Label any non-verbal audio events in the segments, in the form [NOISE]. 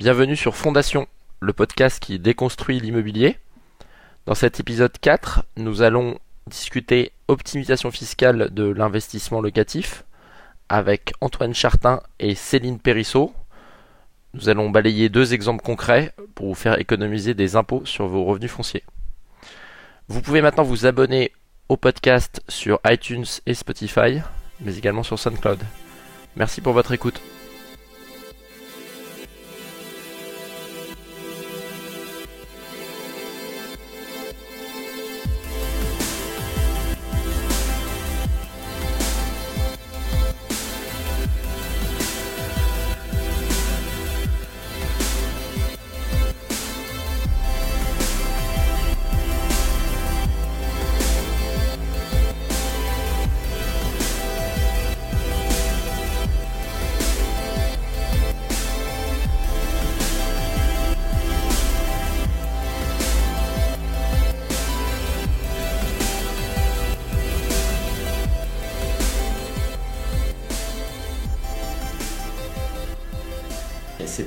Bienvenue sur Fondation, le podcast qui déconstruit l'immobilier. Dans cet épisode 4, nous allons discuter optimisation fiscale de l'investissement locatif avec Antoine Chartin et Céline Périssot. Nous allons balayer deux exemples concrets pour vous faire économiser des impôts sur vos revenus fonciers. Vous pouvez maintenant vous abonner au podcast sur iTunes et Spotify, mais également sur SoundCloud. Merci pour votre écoute.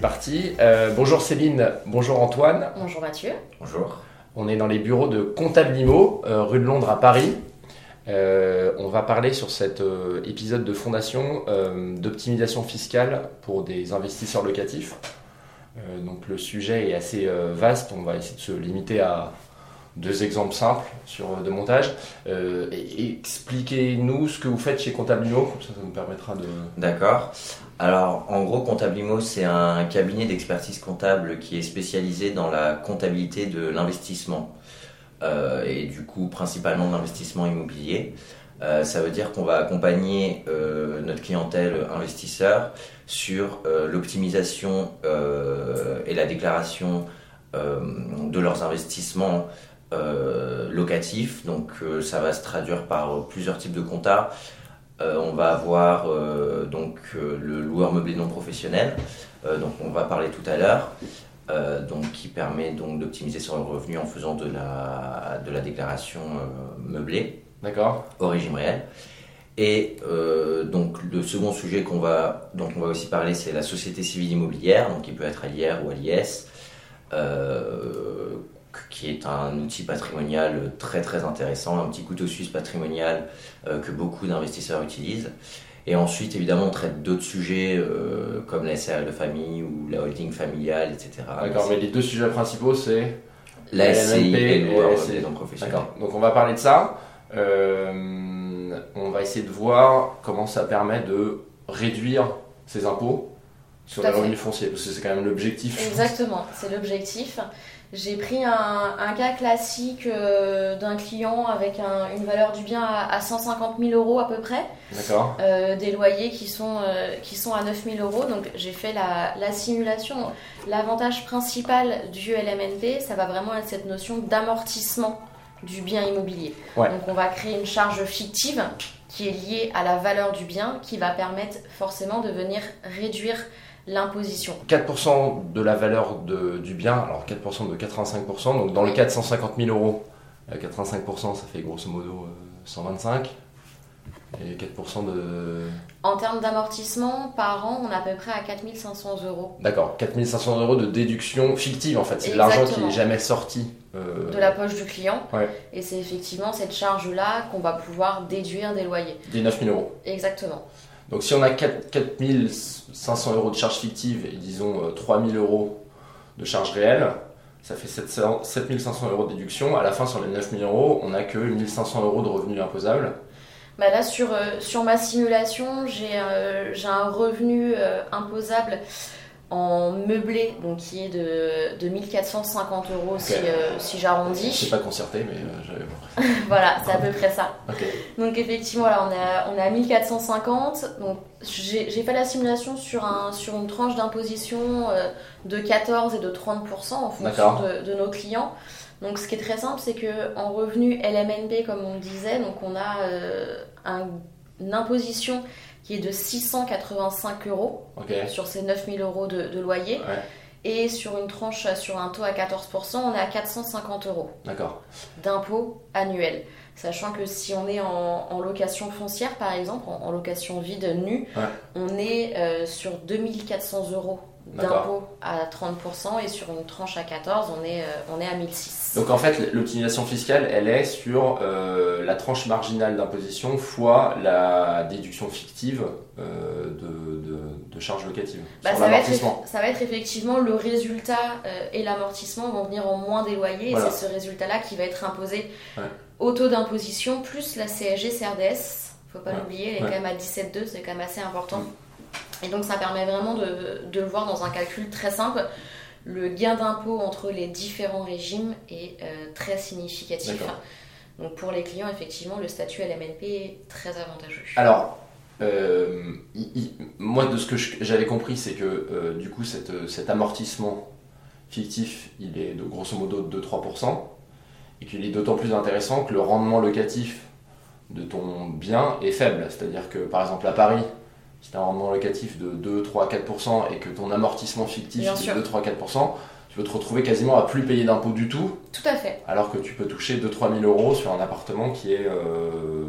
Parti. Euh, bonjour Céline, bonjour Antoine. Bonjour Mathieu. Bonjour. On est dans les bureaux de Comptable Imo, euh, rue de Londres à Paris. Euh, on va parler sur cet euh, épisode de fondation euh, d'optimisation fiscale pour des investisseurs locatifs. Euh, donc le sujet est assez euh, vaste, on va essayer de se limiter à deux exemples simples sur, de montage. Euh, Expliquez-nous ce que vous faites chez Comptable Imo, comme ça ça nous permettra de... D'accord. Alors, en gros, Comptablimo, c'est un cabinet d'expertise comptable qui est spécialisé dans la comptabilité de l'investissement. Euh, et du coup, principalement de l'investissement immobilier. Euh, ça veut dire qu'on va accompagner euh, notre clientèle investisseur sur euh, l'optimisation euh, et la déclaration euh, de leurs investissements euh, locatifs. Donc, euh, ça va se traduire par plusieurs types de comptas. Euh, on va avoir donc le loueur meublé non professionnel, donc on va parler tout à l'heure, euh, donc qui permet donc d'optimiser son revenu en faisant de la de la déclaration euh, meublée D'accord au régime réel. Et euh, donc le second sujet qu'on va dont on va aussi parler, c'est la société civile immobilière, donc qui peut être à l'IR ou à l'IS, qui est un outil patrimonial très très intéressant, un petit couteau suisse patrimonial euh, que beaucoup d'investisseurs utilisent. Et ensuite, évidemment, on traite d'autres sujets euh, comme la SRL de famille ou la holding familiale, etc. D'accord, mais les deux sujets principaux c'est... La SCI et le loueur et meublé SCI. non professionnel. D'accord, donc on va parler de ça. Euh, on va essayer de voir comment ça permet de réduire ses impôts sur les revenus fonciers, parce que c'est quand même l'objectif. Exactement, c'est l'objectif. J'ai pris un, un cas classique euh, d'un client avec un- une valeur du bien à, à 150 000 euros à peu près, D'accord euh, des loyers qui sont, euh, qui sont à 9 000 euros. Donc j'ai fait la, la simulation. L'avantage principal du LMNP, ça va vraiment être cette notion d'amortissement du bien immobilier. Ouais. Donc on va créer une charge fictive qui est liée à la valeur du bien qui va permettre forcément de venir réduire l'imposition. 4% de la valeur de- du bien, alors 4% de 85%, donc dans le cas de 150 000 euros, euh, 85% ça fait grosso modo euh, 125, et 4% de... En termes d'amortissement, par an, on est à peu près à 4500 euros D'accord, 4500 euros de déduction fictive en fait, c'est de l'argent qui Exactement. est jamais sorti. euh, de la poche du client. Ouais. Et c'est effectivement cette charge-là qu'on va pouvoir déduire des loyers. Des 9000 euros. Exactement. Donc si on a 4 4500 euros de charges fictives et disons euh, 3000 euros de charges réelles, ça fait 700 7500 euros de déduction. À la fin, sur les 9000 euros, on n'a que 1500 euros de revenus imposables. Bah là, sur, euh, sur ma simulation, j'ai euh, un revenu euh, imposable en meublé, donc qui est de, de 1450 euros si, euh, si Je j'arrondis. sais pas concerté, mais euh, j'avais [LAUGHS] Voilà, c'est à peu près ça. Donc effectivement, là, on est à, on est à 1450. Donc j'ai fait la simulation sur, un, sur une tranche d'imposition euh, de 14 et de 30% en fonction de, de nos clients. Donc ce qui est très simple, c'est que en revenu LMNP, comme on le disait, donc on a euh, un- une imposition qui est de 685 euros sur ces 9000 euros de, de loyer. Ouais. Et sur une tranche, sur un taux à 14%, on est à 450 euros d'impôt annuel. Sachant que si on est en, en location foncière, par exemple, en, en location vide nue, Ouais. on est euh, sur 2400 euros d'impôt à 30% et sur une tranche à 14, on est, euh, on est à 1006. Donc en fait, l'optimisation fiscale, elle est sur euh, la tranche marginale d'imposition fois la déduction fictive euh, de, de, de, charges locatives. Bah, ça, va être, ça, va être, effectivement le résultat et l'amortissement vont venir en moins des loyers et c'est ce résultat-là qui va être imposé au taux d'imposition plus la CSG CRDS. Faut pas l'oublier, elle est quand même à 17,2, c'est quand même assez important. Et donc ça permet vraiment de, de, le voir dans un calcul très simple. Le gain d'impôt entre les différents régimes est euh, très significatif. Donc pour les clients, effectivement, le statut LMNP est très avantageux. Alors, euh, moi de ce que j'avais compris, c'est que euh, du coup cette, cet amortissement fictif, il est de grosso modo de 2-3%, et qu'il est d'autant plus intéressant que le rendement locatif de ton bien est faible. C'est-à-dire que par exemple à Paris, si tu as un rendement locatif de 2, 3, 4% et que ton amortissement fictif est de 2, 3, 4%, tu peux te retrouver quasiment à plus payer d'impôts du tout. Tout à fait. Alors que tu peux toucher 2-3 000 euros sur un appartement qui est euh,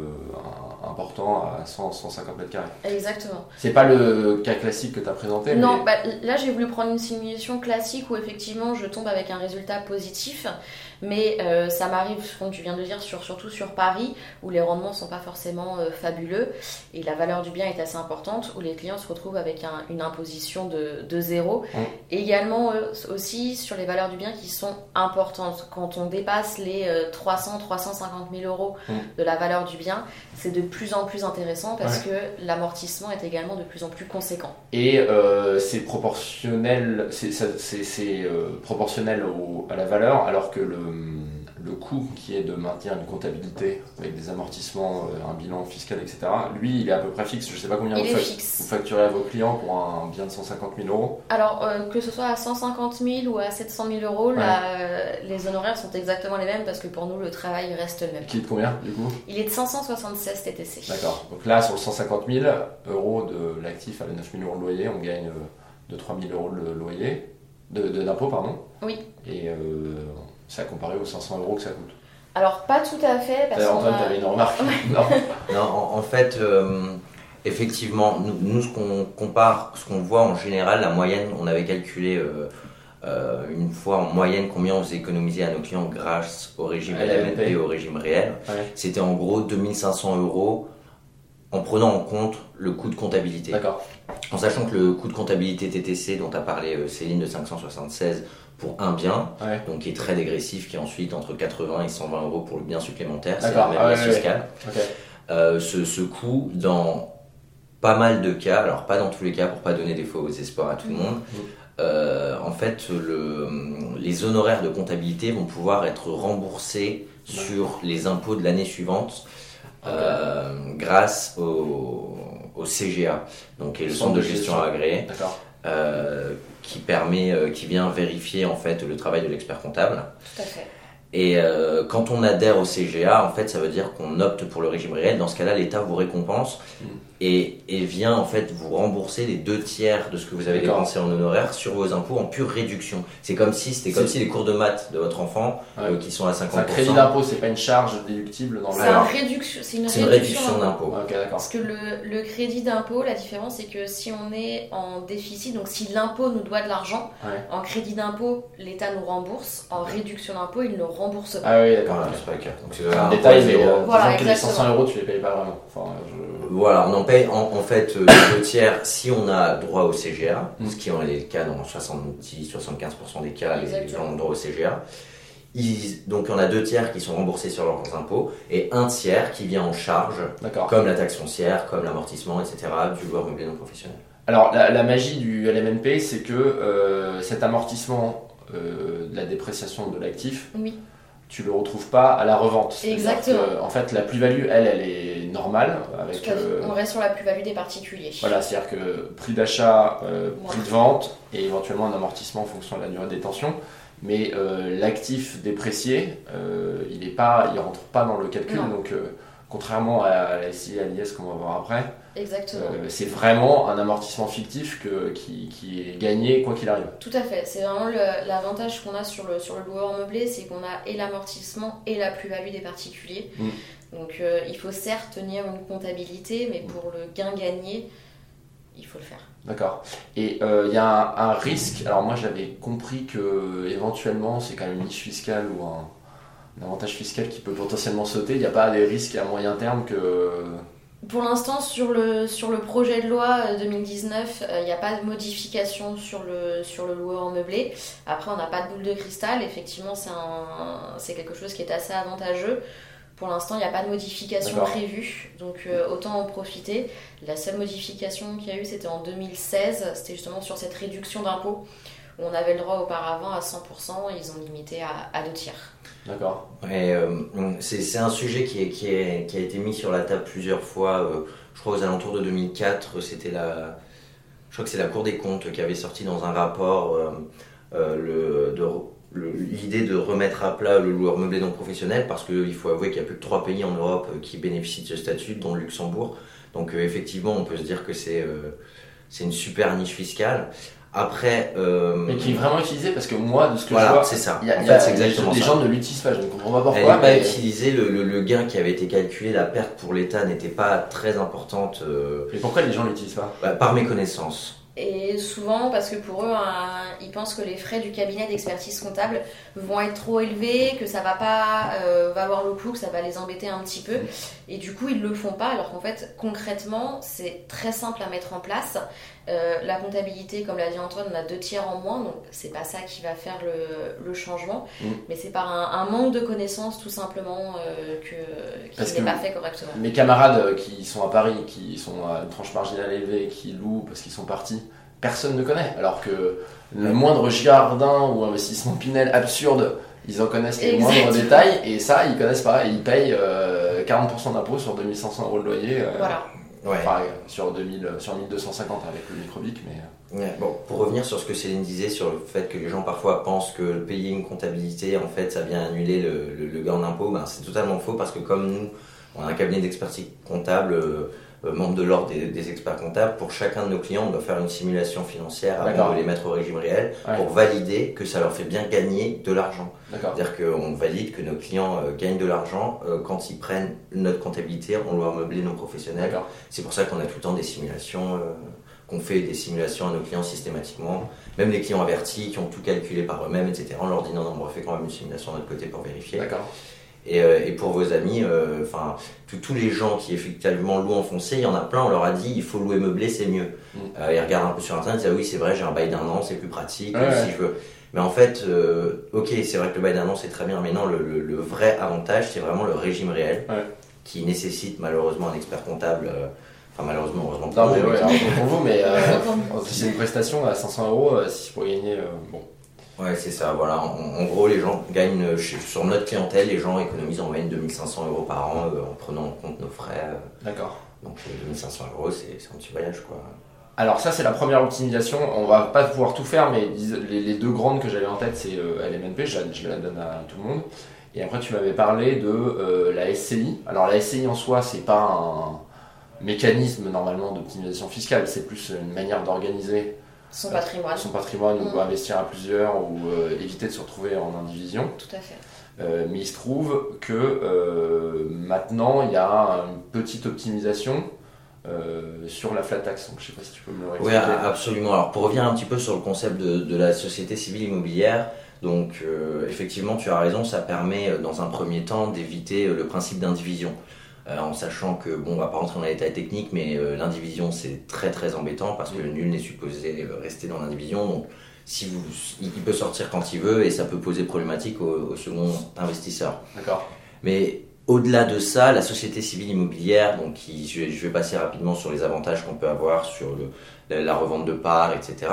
important à 100, 150 mètres carrés. Exactement. C'est pas le cas classique que tu as présenté Non, bah, là j'ai voulu prendre une simulation classique où effectivement je tombe avec un résultat positif. Mais euh, ça m'arrive, comme tu viens de dire, sur, surtout sur Paris, où les rendements ne sont pas forcément euh, fabuleux et la valeur du bien est assez importante, où les clients se retrouvent avec une imposition de, de zéro. Et également euh, aussi sur les valeurs du bien qui sont importantes. Quand on dépasse les 300, 350 000 euros de la valeur du bien, c'est de plus en plus intéressant parce que l'amortissement est également de plus en plus conséquent. Et c'est proportionnel, c'est proportionnel à la valeur, alors que le le, coût qui est de maintenir une comptabilité avec des amortissements, euh, un bilan fiscal, etc., lui, il est à peu près fixe. Je ne sais pas combien vous, facturez à vos clients pour un bien de 150 000 euros. Alors, euh, que ce soit à 150 000 ou à 700 000 euros, euh, les honoraires sont exactement les mêmes parce que pour nous, le travail reste le même. Qui est de combien, du coup? Il est de 576 TTC. D'accord. Donc là, sur 150 000 euros de l'actif à 9 000 euros de loyer, on gagne de 3 000 euros de loyer, d'impôt, de, pardon. Oui. Et ça a comparé aux 500 euros que ça coûte. Alors, pas tout à fait. Parce Antoine, tu avais une remarque [LAUGHS] Non, en, fait, euh, effectivement, nous, ce qu'on compare, ce qu'on voit en général, la moyenne, on avait calculé euh, euh, une fois en moyenne combien on faisait économiser à nos clients grâce au régime LMNP et au régime réel. C'était en gros 2500 euros en prenant en compte le coût de comptabilité. D'accord. En sachant que le coût de comptabilité TTC dont a parlé Céline de 576 pour un bien, donc qui est très dégressif, qui est ensuite entre 80 et 120 euros pour le bien supplémentaire, c'est la même ah, fiscale. Euh, ce, coût, dans pas mal de cas, alors pas dans tous les cas pour pas donner des faux espoirs à tout le mmh. monde, mmh. Euh, en fait, le, les honoraires de comptabilité vont pouvoir être remboursés sur les impôts de l'année suivante euh, grâce au, au, CGA, donc le centre de gestion, agréé. Euh, qui permet, euh, qui vient vérifier en fait le travail de l'expert comptable. Et euh, quand on adhère au CGA, en fait, ça veut dire qu'on opte pour le régime réel. Dans ce cas-là, l'État vous récompense mm. et, et, vient en fait vous rembourser les deux tiers de ce que vous avez dépensé en honoraires sur vos impôts en pure réduction. C'est comme si c'était comme si les cours de maths de votre enfant euh, qui sont à 50%. C'est un crédit d'impôt, c'est pas une charge déductible dans le. C'est une, une, réduction, d'impôt. Parce que le, le crédit d'impôt, la différence, c'est que si on est en déficit, donc si l'impôt nous doit de l'argent, en crédit d'impôt, l'État nous rembourse. En réduction d'impôt, il nous rembourse ah oui, d'accord, c'est pas le cas. Donc c'est un détail, mais euh, voilà, que les 500 euros, tu les payes pas vraiment. Enfin, Voilà, on en paye en, en fait euh, deux tiers si on a droit au CGA, mm. ce qui est le cas dans 70-75% des cas, les gens ont droit au CGA. Ils, donc on a deux tiers qui sont remboursés sur leurs impôts et un tiers qui vient en charge, comme la taxe foncière, comme l'amortissement, etc., du loueur meublé non professionnel. Alors la, la, magie du LMNP, c'est que euh, cet amortissement euh, de la dépréciation de l'actif, oui tu le retrouves pas à la revente. Exactement. en fait, la plus-value, elle, elle est normale. Avec, euh, on reste sur la plus-value des particuliers. Voilà, c'est-à-dire que prix d'achat, euh, prix de vente et éventuellement un amortissement en fonction de la durée de détention. Mais euh, l'actif déprécié, il ne pas, il rentre pas dans le calcul. Donc, contrairement à la SI et à l'IS qu'on va voir après, Exactement. Euh, c'est vraiment un amortissement fictif que, qui, qui, est gagné quoi qu'il arrive. Tout à fait. C'est vraiment l'avantage qu'on a sur le, sur le loueur meublé, c'est qu'on a et l'amortissement et la plus-value des particuliers. Mm. Donc euh, il faut certes tenir une comptabilité, mais pour le gain gagné, il faut le faire. D'accord. Et il y a un, risque. Alors moi j'avais compris que éventuellement c'est quand même une niche fiscale ou un, un avantage fiscal qui peut potentiellement sauter. Il n'y a pas des risques à moyen terme que pour l'instant, sur le, sur le projet de loi 2019, euh, il n'y euh, a pas de modification sur le, sur le loueur meublé. Après, on n'a pas de boule de cristal. Effectivement, c'est quelque chose qui est assez avantageux. Pour l'instant, il n'y a pas de modification prévue, donc euh, autant en profiter. La seule modification qu'il y a eu, c'était en 2016, c'était justement sur cette réduction d'impôt, où on avait le droit auparavant à 100%, ils ont limité à, à deux tiers. D'accord. Euh, c'est un sujet qui, a été mis sur la table plusieurs fois. Euh, je crois aux alentours de 2004, c'était la, je la Cour des comptes qui avait sorti dans un rapport euh, l'idée de, remettre à plat le loueur meublé non professionnel parce qu'il faut avouer qu'il n'y a plus que trois pays en Europe qui bénéficient de ce statut, dont le Luxembourg. Donc effectivement, on peut se dire que c'est une super niche fiscale. Après. Euh... Mais qui est vraiment utilisé parce que moi, de ce que je vois, c'est ça. Y a, en fait, c'est exactement les, gens ne l'utilisent pas, je ne comprends pas pourquoi. Elle n'est pas utilisée, le, le, gain qui avait été calculé, la perte pour l'État n'était pas très importante. Euh... Mais pourquoi les gens ne l'utilisent pas bah, Par méconnaissance. Et souvent parce que pour eux, ils pensent que les frais du cabinet d'expertise comptable vont être trop élevés, que ça va pas euh, valoir le coup, que ça va les embêter un petit peu. Et du coup, ils le font pas, alors qu'en fait, concrètement, c'est très simple à mettre en place. Euh, la comptabilité, comme l'a dit Antoine, on a deux tiers en moins, donc c'est pas ça qui va faire le, changement, mm. mais c'est par un, manque de connaissances tout simplement euh, que, qui n'est pas fait correctement. Mes camarades euh, qui sont à Paris, qui sont à une tranche marginale élevée, qui louent parce qu'ils sont partis, personne ne connaît, alors que le moindre jardin ou investissement Pinel absurde, ils en connaissent les moindres détails, et ça, ils connaissent pas, ils payent 40% d'impôts sur 2500 euros de loyer. voilà. Ouais. sur, 2000, sur 1250 avec le microbic. Mais... Euh. bon, pour revenir sur ce que Céline disait, sur le fait que les gens parfois pensent que payer une comptabilité, en fait, ça vient annuler le, le, gain d'impôt, ben, c'est totalement faux parce que comme nous, on a un cabinet d'expertise comptable, euh, euh, membre de l'ordre des, experts comptables, pour chacun de nos clients, on doit faire une simulation financière avant de les mettre au régime réel pour valider que ça leur fait bien gagner de l'argent. C'est-à-dire qu'on valide que nos clients euh, gagnent de l'argent euh, quand ils prennent notre comptabilité, on doit meubler nos professionnels. C'est pour ça qu'on a tout le temps des simulations, qu'on fait des simulations à nos clients systématiquement. Même les clients avertis qui ont tout calculé par eux-mêmes, etc. On leur dit non, non, on refait quand même une simulation de notre côté pour vérifier. D'accord. Euh, et, pour vos amis, euh, enfin tous les gens qui effectivement louent en foncé, il y en a plein, on leur a dit il faut louer meublé, c'est mieux. Mm. Euh, ils regardent un peu sur internet, ils disent ah oui c'est vrai j'ai un bail d'un an, c'est plus pratique si je veux. Mais en fait, ok c'est vrai que le bail d'un an c'est très bien, mais non le, vrai avantage c'est vraiment le régime réel qui nécessite malheureusement un expert comptable. Enfin, malheureusement, heureusement pour, vous, mais, pour vous, mais c'est une prestation à 500 euros si pour gagner. bon, Ouais, c'est ça. Voilà. En, gros, les gens gagnent euh, sur notre clientèle, les gens économisent en moyenne 2500 euros par an euh, en prenant en compte nos frais. Euh. D'accord. Donc 2500 euros, c'est un petit voyage, quoi. Alors ça, c'est la première optimisation. On va pas pouvoir tout faire, mais les, deux grandes que j'avais en tête, c'est LMNP. Je, je, la donne à tout le monde. Et après, tu m'avais parlé de la SCI. Alors la SCI en soi, c'est pas un mécanisme normalement d'optimisation fiscale, c'est plus une manière d'organiser son patrimoine. Son patrimoine, ou mm. investir à plusieurs, ou euh, éviter de se retrouver en indivision. Tout à fait. Euh, mais il se trouve que euh, maintenant, il y a une petite optimisation sur la flat tax. Donc, je ne sais pas si tu peux me le. Oui, absolument. Alors, pour revenir un petit peu sur le concept de, de la société civile immobilière, donc effectivement, tu as raison, ça permet dans un premier temps d'éviter le principe d'indivision. Euh, en sachant que, bon, on va pas rentrer dans les détails techniques, mais euh, l'indivision c'est très très embêtant parce que nul n'est supposé rester dans l'indivision. Donc, si vous, il peut sortir quand il veut et ça peut poser problématique au, second investisseur. D'accord. Mais au-delà de ça, la société civile immobilière, donc je, vais, passer rapidement sur les avantages qu'on peut avoir sur le, la, revente de parts, etc.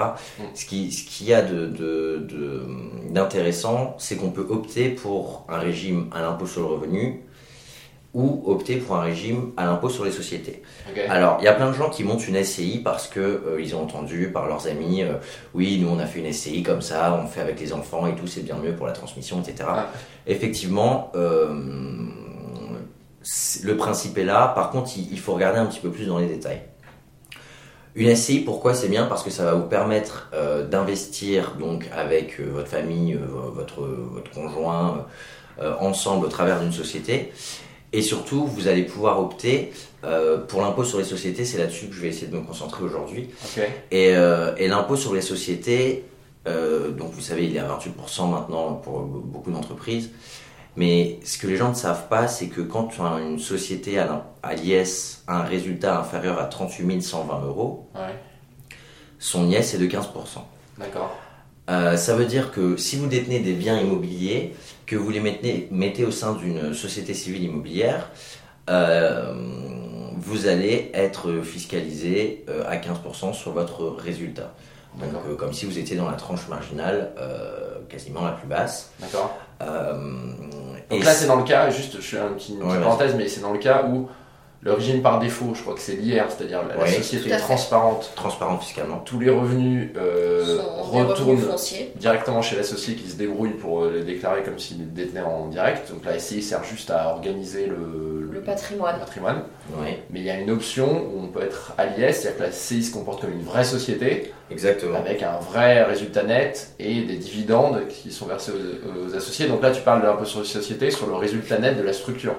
Ce qui, ce qu'il y a d'intéressant, de, de, c'est qu'on peut opter pour un régime à l'impôt sur le revenu ou opter pour un régime à l'impôt sur les sociétés. Alors, il y a plein de gens qui montent une SCI parce que euh, ils ont entendu par leurs amis, euh, oui, nous on a fait une SCI comme ça, on fait avec les enfants et tout, c'est bien mieux pour la transmission, etc. Effectivement, euh, le principe est là. Par contre, il, faut regarder un petit peu plus dans les détails. Une SCI, pourquoi c'est bien? Parce que ça va vous permettre d'investir donc avec votre famille, votre, votre conjoint, ensemble au travers d'une société Et surtout, vous allez pouvoir opter euh, pour l'impôt sur les sociétés. C'est là-dessus que je vais essayer de me concentrer aujourd'hui. Et, euh, et l'impôt sur les sociétés, euh, donc vous savez, il est à 28% maintenant pour beaucoup d'entreprises. Mais ce que les gens ne savent pas, c'est que quand une société à l'IS a un résultat inférieur à 38 120 euros, Ouais. son IS est de 15%. D'accord. Euh, ça veut dire que si vous détenez des biens immobiliers, que vous les mettez, mettez au sein d'une société civile immobilière, euh, vous allez être fiscalisé euh, à 15% sur votre résultat. Donc, comme si vous étiez dans la tranche marginale, quasiment la plus basse. D'accord. Donc et là, c'est dans le cas, juste, je fais un petit, une petite Ouais, vas-y. parenthèse, mais c'est dans le cas où le régime par défaut, je crois que c'est l'IR, c'est-à-dire la, Ouais. société est transparente, transparent fiscalement. tous les revenus euh, revenus retournent directement chez l'associé qui se débrouille pour euh, les déclarer comme s'il les détenait en direct. Donc la SCI sert juste à organiser le, Le patrimoine. patrimoine. Oui, Mais il y a une option où on peut être à l'IS, c'est-à-dire que la SCI se comporte comme une vraie société, exactement. avec un vrai résultat net et des dividendes qui sont versés aux, aux associés. Donc là, tu parles d'un peu sur les sociétés, sur le résultat net de la structure.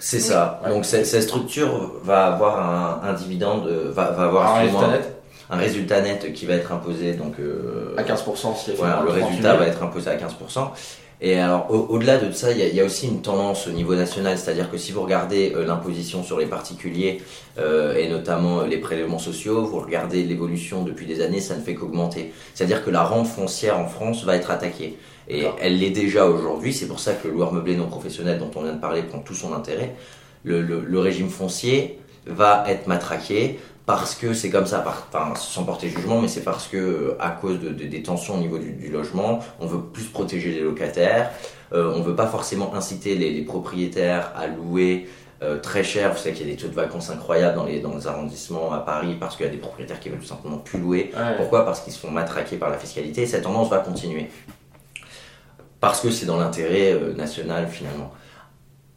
C'est Oui. ça. Ouais. Donc cette, cette structure va avoir un, un dividende, euh, va, va avoir un résultat net un résultat net qui va être imposé donc euh, à 15% si le de 38 résultat 000. va être imposé à 15%. Et alors, au- au-delà de ça, il y, a- il y a aussi une tendance au niveau national, c'est-à-dire que si vous regardez euh, l'imposition sur les particuliers euh, et notamment euh, les prélèvements sociaux, vous regardez l'évolution depuis des années, ça ne fait qu'augmenter. C'est-à-dire que la rente foncière en France va être attaquée. Et elle l'est déjà aujourd'hui, c'est pour ça que le loueur meublé non professionnel dont on vient de parler prend tout son intérêt. Le, le- le régime foncier va être matraqué parce que c'est comme ça, par- enfin, sans porter jugement, mais c'est parce que euh, à cause de, de- des tensions au niveau du, du logement, on veut plus protéger les locataires, euh, on veut pas forcément inciter les, les propriétaires à louer euh, très cher. Vous savez qu'il y a des taux de vacances incroyables dans les, dans les arrondissements à Paris parce qu'il y a des propriétaires qui veulent tout simplement plus louer. Ouais. Pourquoi? Parce qu'ils se font matraquer par la fiscalité et cette tendance va continuer. Parce que c'est dans l'intérêt euh, national finalement.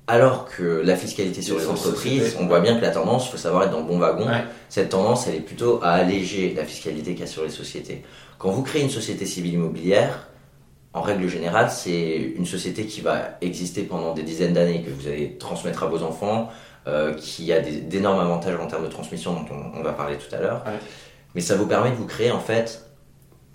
Alors que la fiscalité sur les entreprises, on voit bien que la tendance, il faut savoir être dans le bon wagon, Ouais. cette tendance, elle est plutôt à alléger la fiscalité qu'il y a sur les sociétés. Quand vous créez une société civile immobilière, en règle générale, c'est une société qui va exister pendant des dizaines d'années, que vous allez transmettre à vos enfants, euh, qui a d'énormes avantages en termes de transmission dont on, on va parler tout à l'heure. Ouais. Mais ça vous permet de vous créer en fait,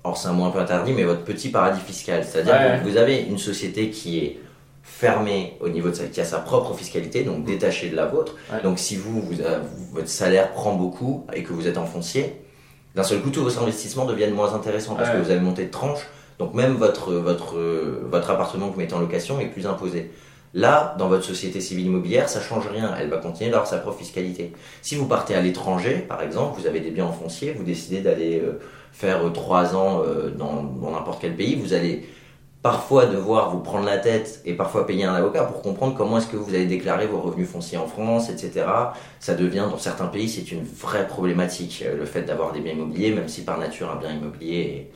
or c'est un mot un peu interdit, mais votre petit paradis fiscal. C'est-à-dire Ouais. que vous avez une société qui est fermée au niveau de sa, qui a sa propre fiscalité, donc détachée de la vôtre. Ouais. Donc si vous, vous, euh, vous- votre salaire prend beaucoup et que vous êtes en foncier, d'un seul coup tous vos investissements deviennent moins intéressants parce Ouais. que vous avez monté de tranche. Donc même votre, votre, euh, votre appartement que vous mettez en location est plus imposé. Là, dans votre société civile immobilière, ça change rien. Elle va continuer d'avoir sa propre fiscalité. Si vous partez à l'étranger, par exemple, vous avez des biens en foncier, vous décidez d'aller euh, faire trois ans dans n'importe quel pays, vous allez parfois devoir vous prendre la tête et parfois payer un avocat pour comprendre comment est-ce que vous allez déclarer vos revenus fonciers en France, etc. Ça devient, dans certains pays, c'est une vraie problématique, euh, le fait d'avoir des biens immobiliers, même si par nature un bien immobilier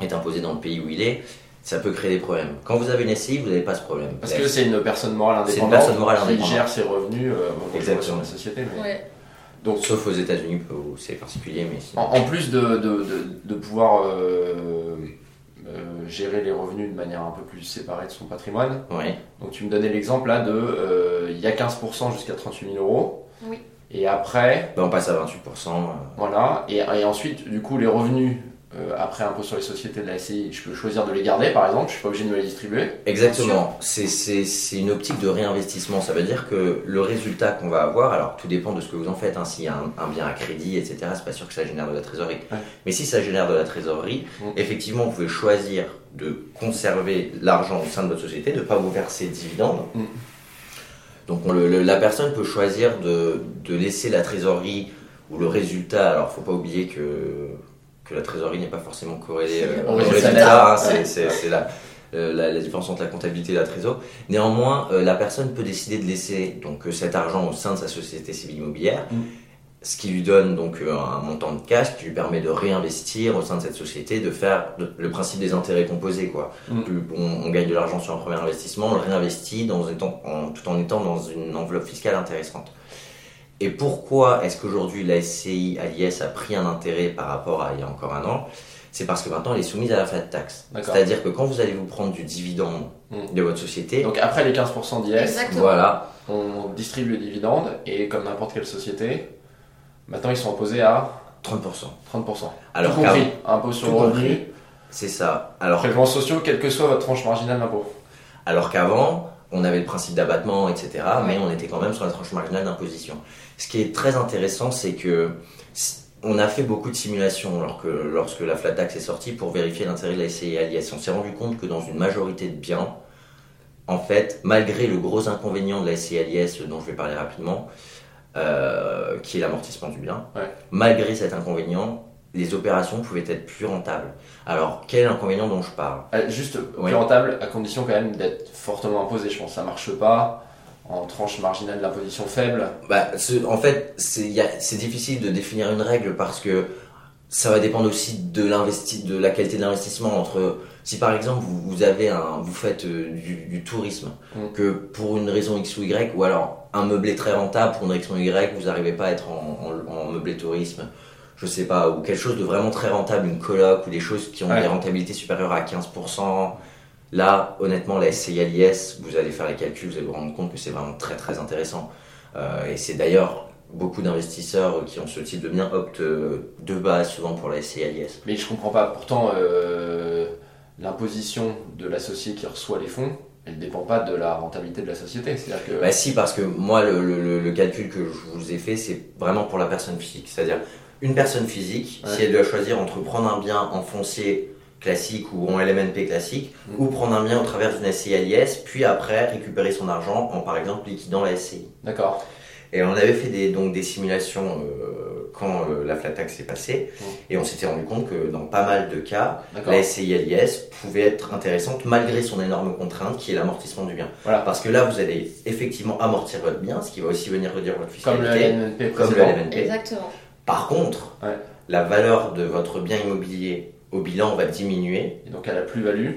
est, est imposé dans le pays où il est, ça peut créer des problèmes. Quand vous avez une SCI, vous n'avez pas ce problème. Parce que c'est une personne morale C'est une indépendante personne morale qui indépendante. gère ses revenus euh, Exactement. la société. mais- Ouais. Donc, Sauf aux États-Unis où c'est particulier, mais en, en plus de, de, de, de pouvoir euh, gérer les revenus de manière un peu plus séparée de son patrimoine, Ouais. donc tu me donnais l'exemple là de euh, il y a 15% jusqu'à 38 000 euros. Oui. Et après, Ben, on passe à 28%. euh, voilà, et, et ensuite, du coup, les revenus euh, après impôt sur les sociétés de la SCI, je peux choisir de les garder par exemple, je suis pas obligé de me les distribuer. Exactement. C'est- une optique de réinvestissement. Ça veut dire que le résultat qu'on va avoir, alors tout dépend de ce que vous en faites. hein. S'il y a un, un bien à crédit, etc., c'est pas sûr que ça génère de la trésorerie. Ouais. Mais si ça génère de la trésorerie, effectivement, vous pouvez choisir de conserver l'argent au sein de votre société, de ne pas vous verser de dividendes. Mm. Donc on le- le- la personne peut choisir de, de laisser la trésorerie ou le résultat. Alors faut pas oublier que, que la trésorerie n'est pas forcément corrélée euh, Au résultat. C'est- la, la, la différence entre la comptabilité et la trésor. Néanmoins, euh, la personne peut décider de laisser donc euh, cet argent au sein de sa société civile immobilière, Mm. ce qui lui donne donc un montant de cash qui lui permet de réinvestir au sein de cette société, de faire de- le principe des intérêts composés quoi. Mm. Plus on, on gagne de l'argent sur un premier investissement, on le réinvestit dans, étant- en- tout en étant dans une enveloppe fiscale intéressante. Et pourquoi est-ce qu'aujourd'hui la SCI à l'IS a pris un intérêt par rapport à il y a encore un an? C'est parce que maintenant elle est soumise à la flat tax. C'est-à-dire que quand vous allez vous prendre du dividende Mm. de votre société, Donc après les 15% d'IS, voilà, on distribue les dividendes et comme n'importe quelle société, maintenant ils sont imposés à 30%. 30%. Alors tout compris, impôt sur le revenu, c'est ça. Alors, prélèvements sociaux, quelle que soit votre tranche marginale d'impôt. alors qu'avant, on avait le principe d'abattement, etc., mais on était quand même sur la tranche marginale d'imposition. Ce qui est très intéressant, c'est que on a fait beaucoup de simulations lorsque, lorsque la flat tax est sortie pour vérifier l'intérêt de la SCI l'IS. On s'est rendu compte que dans une majorité de biens, en fait, malgré le gros inconvénient de la SCI l'IS, dont je vais parler rapidement, euh, qui est l'amortissement du bien, Ouais. malgré cet inconvénient, les opérations pouvaient être plus rentables. Alors, quel est l'inconvénient dont je parle? Euh, Juste plus Ouais. rentable, à condition quand même d'être fortement imposé. Je pense que ça marche pas en tranche marginale d'imposition faible. Bah, ce- en fait, c'est difficile de définir une règle parce que ça va dépendre aussi de, de la qualité de l'investissement. Entre, si par exemple vous, vous avez un, vous faites euh, du, du tourisme, Mm. que pour une raison X ou Y, ou alors un meublé très rentable pour une raison Y, vous n'arrivez pas à être en, en- en meublé tourisme, je sais pas, ou quelque chose de vraiment très rentable, une coloc ou des choses qui ont Ouais. des rentabilités supérieures à 15%. Là, honnêtement, la SCI à l'IS, vous allez faire les calculs, vous allez vous rendre compte que c'est vraiment très très intéressant. Euh, et c'est d'ailleurs beaucoup d'investisseurs qui ont ce type de bien optent euh, de base souvent pour la SCI à l'IS. Mais je comprends pas. Pourtant, euh, l'imposition de l'associé qui reçoit les fonds, elle dépend pas de la rentabilité de la société. C'est-à-dire que Bah si, parce que moi, le, le- le- le calcul que je vous ai fait, c'est vraiment pour la personne physique. C'est-à-dire, une personne physique, Ouais. si elle doit choisir entre prendre un bien en foncier classique ou en LMNP classique, Mm. ou prendre un bien au travers d'une SCI à l'IS, puis après récupérer son argent en, par exemple, liquidant la SCI. D'accord. Et on avait fait des, donc des simulations euh, quand euh, la flat tax est passée, Mm. et on s'était rendu compte que dans pas mal de cas, la SCI à l'IS pouvait être intéressante malgré son énorme contrainte qui est l'amortissement du bien. Voilà. Parce que là, vous allez effectivement amortir votre bien, ce qui va aussi venir réduire votre Comme le fiscalité. LNP Comme le. LMNP. Exactement. Par contre, Ouais. la valeur de votre bien immobilier au bilan va diminuer. Et donc à la plus-value.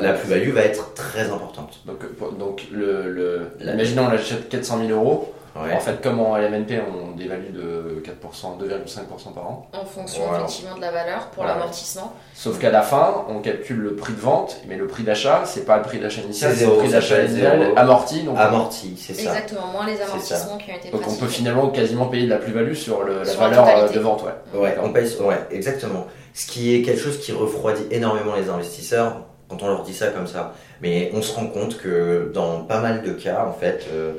La plus-value va être très importante. Donc, donc le, le, La- imaginons on achète 400 000 euros. Ouais. En fait, comme en LMNP, on dévalue de 4%, 2,5% par an. En fonction Voilà. effectivement de la valeur pour Voilà. l'amortissement. Sauf qu'à la fin, on calcule le prix de vente, mais le prix d'achat, c'est pas le prix d'achat initial, C'est c'est le prix d'achat initial amorti. Donc, Amorti, c'est ça. Exactement, moins les amortissements qui ont été donc on peut finalement quasiment payer de la plus-value sur le- la Sur valeur euh, de vente. Ouais. Ouais, on paye, ouais, exactement. Ce qui est quelque chose qui refroidit énormément les investisseurs quand on leur dit ça comme ça. Mais on se rend compte que dans pas mal de cas, en fait, euh,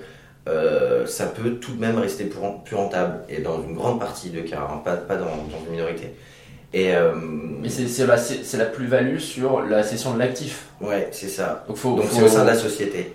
euh, ça peut tout de même rester plus, ren- plus rentable. Et dans une grande partie de cas, hein, pas, pas dans, dans une minorité. Et euh, Mais c'est la, plus-value sur la cession de l'actif. ouais, c'est ça. Donc faut, Donc faut, c'est au sein de la société.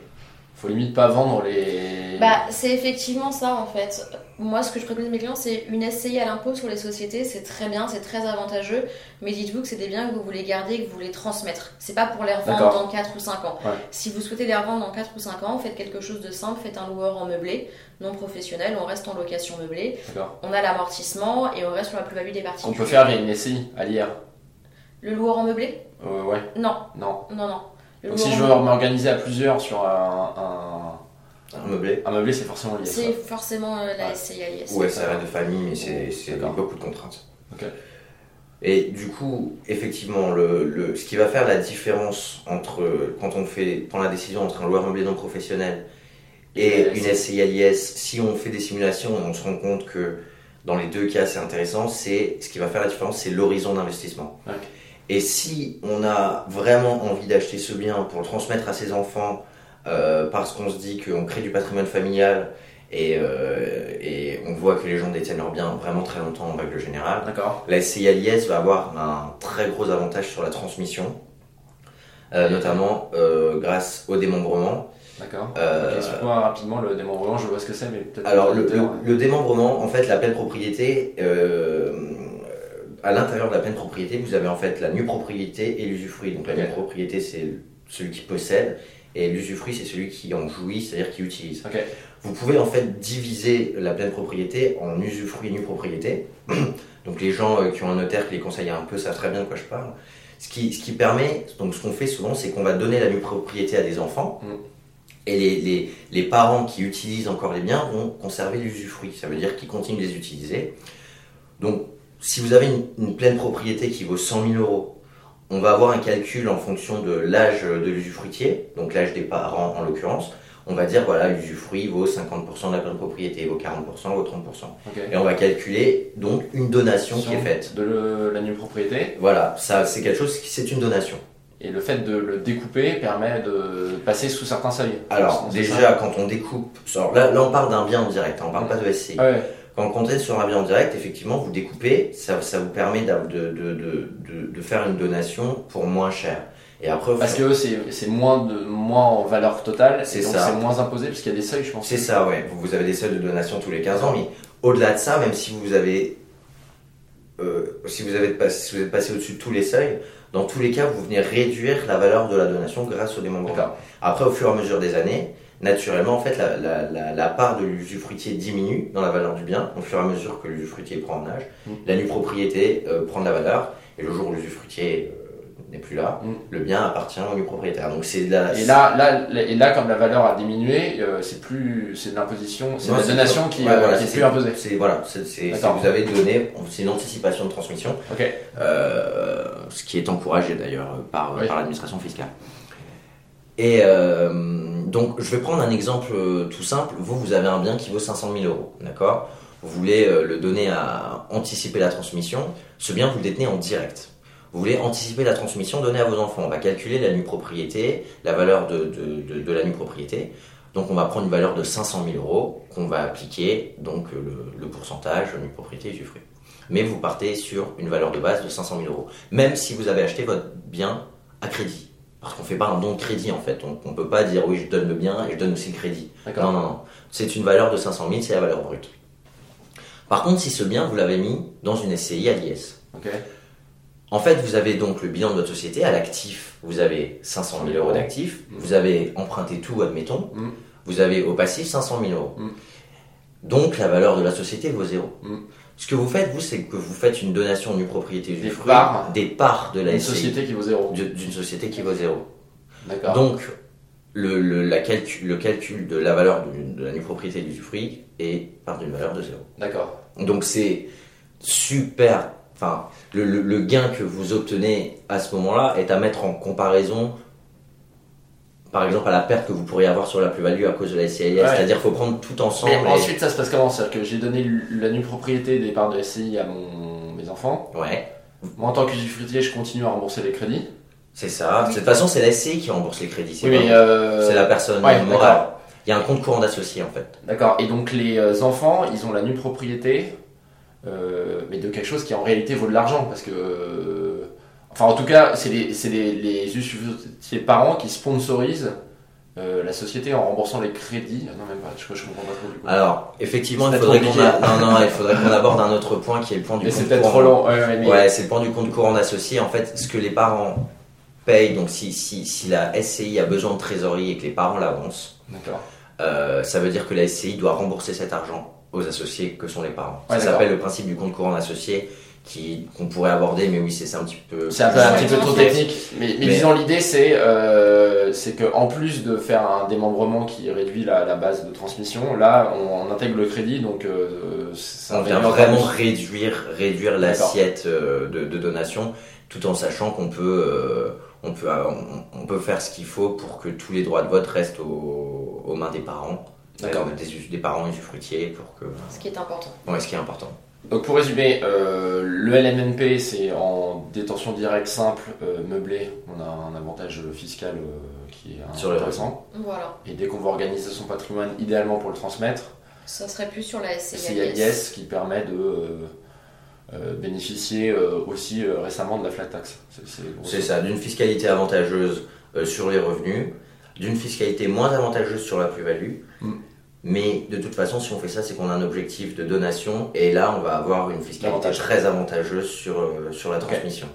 faut limite pas vendre les. Bah, c'est effectivement ça en fait. Moi, ce que je préconise à mes clients, c'est une SCI à l'impôt sur les sociétés, c'est très bien, c'est très avantageux, mais dites-vous que c'est des biens que vous voulez garder, que vous voulez transmettre. C'est pas pour les revendre dans 4 ou 5 ans. Ouais. Si vous souhaitez les revendre dans 4 ou 5 ans, faites quelque chose de simple, faites un loueur en meublé, non professionnel, on reste en location meublée, on a l'amortissement et on reste sur la plus-value des Qu'on particuliers. peut faire via une SCI à l'IR. Le loueur en meublé? Euh, ouais, Non, non. non, non. Le Donc si je veux m'organiser à plusieurs sur un, Un meublé. un, un meublé, c'est forcément lié. C'est forcément euh, la Ouais. SCI à l'IS. Ou SRL de famille, mais c'est beaucoup de contraintes. Ok. Et du coup, effectivement, le, le- ce qui va faire la différence entre quand on fait prend la décision entre un loueur meublé non professionnel et une SCI à l'IS, si on fait des simulations et on se rend compte que dans les deux cas c'est intéressant, c'est ce qui va faire la différence, c'est l'horizon d'investissement. Et si on a vraiment envie d'acheter ce bien pour le transmettre à ses enfants, euh, parce qu'on se dit qu'on crée du patrimoine familial et, euh, et on voit que les gens détiennent leur bien vraiment très longtemps en règle générale, D'accord. la SCI à l'IS va avoir un très gros avantage sur la transmission, euh, notamment grâce au démembrement. D'accord. Euh, Explique-moi rapidement le démembrement, je vois ce que c'est, mais peut-être. Alors, le, le- le démembrement, en fait, la pleine propriété, euh, à l'intérieur de la pleine propriété, vous avez en fait la nue propriété et l'usufruit. Donc, la nue propriété, c'est celui qui possède, et l'usufruit, c'est celui qui en jouit, c'est-à-dire qui utilise. Vous pouvez en fait diviser la pleine propriété en usufruit et nue propriété. [CLEARS THROAT] Donc les gens euh, qui ont un notaire qui les conseille un peu savent très bien de quoi je parle. Ce qui, ce qui permet, donc ce qu'on fait souvent, c'est qu'on va donner la nue propriété à des enfants. Mm. Et les, les, les parents qui utilisent encore les biens vont conserver l'usufruit. Ça veut dire qu'ils continuent de les utiliser. Donc si vous avez une, une pleine propriété qui vaut 100 000 euros, on va avoir un calcul en fonction de l'âge de l'usufruitier, donc l'âge des parents en l'occurrence. On va dire, voilà, l'usufruit vaut 50% de la pleine propriété, vaut 40%, vaut 30%. Ok. Et on va calculer donc une donation qui est faite. De la nue propriété. Voilà, ça c'est quelque chose qui c'est une donation. Et le fait de le découper permet de passer sous certains seuils. Alors déjà quand on découpe, là, là on parle d'un bien en direct, hein, on parle pas de SCI. Ah ouais. Quand on compte sur un bien en direct, effectivement vous découpez, ça, ça vous permet de, de, de, de, faire une donation pour moins cher. Et après, Parce que c'est moins, de, moins en valeur totale, C'est moins imposé, parce qu'il y a des seuils, je pense. c'est ça, ouais. Vous, vous avez des seuils de donation tous les 15 ans, mais au-delà de ça, même si vous avez, euh, si vous avez passé, si vous êtes passé au-dessus de tous les seuils, dans tous les cas, vous venez réduire la valeur de la donation grâce au démembrement. Après, au fur et à mesure des années, naturellement, en fait, la, la, la, la part de l'usufruitier diminue dans la valeur du bien, au fur et à mesure que l'usufruitier prend en âge. Mm. La nue propriété euh, prend de la valeur, et le jour où l'usufruitier euh, n'est plus là, Mm. le bien appartient au nu propriétaire. Donc c'est la... Et là, là, et là, comme la valeur a diminué, euh, c'est plus, c'est de l'imposition, c'est la donation qui, ouais, voilà, qui est plus imposée. C'est voilà, c'est vous avez donné, c'est une anticipation de transmission, Ok. euh, ce qui est encouragé d'ailleurs par, Oui. par l'administration fiscale. Et euh, donc, je vais prendre un exemple euh, tout simple. Vous, vous avez un bien qui vaut 500 000 euros, d'accord? Vous voulez euh, le donner à anticiper la transmission. Ce bien, vous le détenez en direct. Vous voulez anticiper la transmission, donner à vos enfants. On va calculer la nue propriété, la valeur de, la nue propriété. Donc, on va prendre une valeur de 500 000 euros qu'on va appliquer, donc euh, le, pourcentage nue propriété usufruit. Mais vous partez sur une valeur de base de 500 000 euros. Même si vous avez acheté votre bien à crédit. Parce qu'on ne fait pas un don de crédit en fait. On ne peut pas dire oui, je donne le bien et je donne aussi le crédit. Non, non, non. C'est une valeur de 500 000, c'est la valeur brute. Par contre, si ce bien, vous l'avez mis dans une SCI à l'IS. En fait, vous avez donc le bilan de votre société. À l'actif, vous avez 500 000 euros d'actifs. Vous avez emprunté tout, admettons. Mm. Vous avez au passif 500 000 euros. Mm. Donc, la valeur de la société vaut zéro. Ce que vous faites, vous, c'est que vous faites une donation du propriété Des usufruit parts. des parts de la Une SCI société qui vaut zéro. d'une société qui vaut zéro. D'accord. Donc, le, le, la calcul, le calcul de la valeur de, de la nue propriété d'usufruit est par d'une valeur de zéro. D'accord. Donc, c'est super. Enfin, le, le, le gain que vous obtenez à ce moment-là est à mettre en comparaison, par exemple, à la perte que vous pourriez avoir sur la plus-value à cause de la. Ouais. C'est-à-dire qu'il faut prendre tout ensemble. Mais et- ensuite, ça se passe comment? C'est-à-dire que j'ai donné la nue propriété des parts de SCI à mon, mes enfants. Ouais, Moi, en tant qu'usufruitier, je continue à rembourser les crédits. c'est ça. De toute façon, c'est la SCI qui rembourse les crédits. C'est Oui, mais pas- euh, c'est la personne ouais, morale. Il y a un compte courant d'associé en fait. D'accord. Et donc les euh, enfants, ils ont la nue propriété, euh, mais de quelque chose qui en réalité vaut de l'argent, parce que, enfin, en tout cas, c'est les, c'est les, les usufruitiers parents qui sponsorisent euh, la société en remboursant les crédits. Ah non, même pas. Je, je comprends pas trop du coup. Alors, effectivement, il faudrait qu'on a- non, non, il faudrait qu'on aborde un autre point qui est le point du mais compte c'est peut-être courant. trop long. Ouais, ouais, mais- Ouais, c'est le point du compte courant d'associé. En fait, ce que les parents payent, donc si, si, si la SCI a besoin de trésorerie et que les parents l'avancent, euh, ça veut dire que la SCI doit rembourser cet argent aux associés que sont les parents. Ouais, ça s'appelle le principe du compte courant d'associé qui qu'on pourrait aborder, mais oui, c'est ça un petit peu. C'est un peu un petit peu trop technique, mais, mais, Mais- disons l'idée c'est euh, c'est que en plus de faire un démembrement qui réduit la, la base de transmission, là on, on intègre le crédit donc euh, ça On vient vraiment réduire, réduire l'assiette euh, de, de donation, tout en sachant qu'on peut, euh, on peut, euh, on, on peut faire ce qu'il faut pour que tous les droits de vote restent aux, aux mains des parents, D'accord. des, des parents usufruitiers, pour que. Ce qui est important. Ouais, ce qui est important. Donc pour résumer, euh, le LMNP c'est en détention directe simple euh, meublé, on a un avantage fiscal euh, qui est Sur les intéressant. Voilà. Et dès qu'on va organiser son patrimoine, idéalement pour le transmettre, Ça serait plus sur la. IAIS qui permet de euh, euh, bénéficier euh, aussi euh, récemment de la flat tax. C'est- ça, d'une fiscalité avantageuse euh, sur les revenus, d'une fiscalité moins avantageuse sur la plus-value. Mais de toute façon, si on fait ça, c'est qu'on a un objectif de donation, et là, on va avoir une fiscalité Avantage. très avantageuse sur, euh, sur la transmission.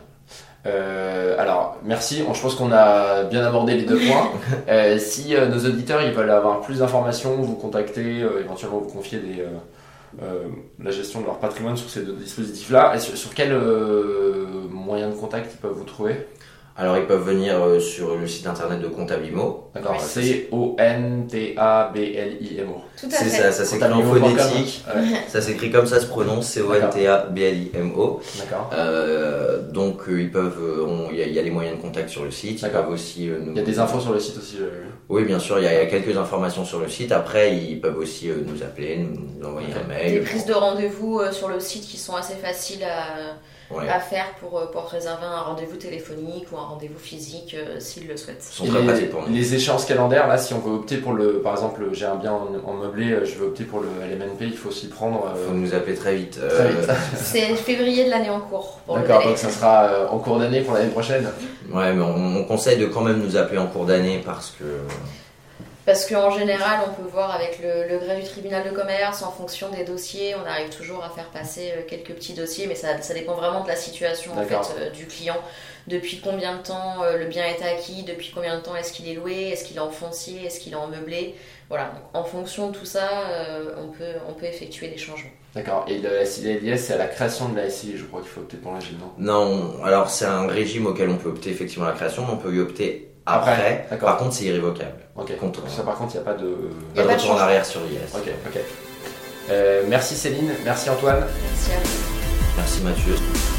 Euh, alors, merci. Je pense qu'on a bien abordé les deux points. [LAUGHS] Euh, si euh, nos auditeurs ils veulent avoir plus d'informations, vous contacter, euh, éventuellement vous confier des, euh, euh, la gestion de leur patrimoine sur ces deux dispositifs-là, et sur, sur quel euh, moyen de contact ils peuvent vous trouver? Alors ils peuvent venir euh, sur le site internet de Comptablimo. D'accord, Oui. C-O-N-T-A-B-L-I-M-O. Tout à C'est fait. ça, ça s'écrit en phonétique. Ouais, Ça s'écrit comme ça se prononce, C-O-N-T-A-B-L-I-M-O. D'accord. Euh, donc euh, ils peuvent, euh, on- il y, a- il y a les moyens de contact sur le site. Ils peuvent aussi euh, nous. Il y a des infos sur le site aussi, j'ai vu. Oui, bien sûr, il y, a, il y a quelques informations sur le site. Après, ils peuvent aussi euh, nous appeler, nous, nous envoyer un Des mail. prises de rendez-vous euh, sur le site qui sont assez faciles à, Ouais. à faire pour, euh, pour réserver un rendez-vous téléphonique ou un rendez-vous physique euh, s'ils le souhaitent. Ils sont très les, pratiques pour nous. les échéances calendaires, là, si on veut opter pour le. Par exemple, j'ai un bien en, en meublé, euh, je veux opter pour le LMNP, il faut s'y prendre. Il euh, faut nous appeler très vite. Euh. [LAUGHS] C'est février de l'année en cours D'accord, donc ça sera euh, en cours d'année pour l'année prochaine. Ouais, mais on, on conseille de quand même nous appeler en cours d'année parce que. Parce qu'en général, on peut voir avec le, le gré du tribunal de commerce, en fonction des dossiers, on arrive toujours à faire passer euh, quelques petits dossiers, mais ça, ça dépend vraiment de la situation en fait, D'accord. euh, du client. Depuis combien de temps euh, le bien est acquis, depuis combien de temps est-ce qu'il est loué, est-ce qu'il est en foncier, est-ce qu'il est en meublé. Voilà, donc, en fonction de tout ça, euh, on, peut, on peut effectuer des changements. D'accord, et le SILS, c'est à la création de la SI, je crois qu'il faut opter pour la non? Non, alors c'est un régime auquel on peut opter effectivement à la création, mais on peut y opter après. Par contre, c'est irrévocable. Contre- ça par contre, il n'y a pas de. Y a Pas de pas de retour en arrière sur l'IS. Ok, ok. Euh, merci Céline, merci Antoine. Merci à vous. Merci Mathieu.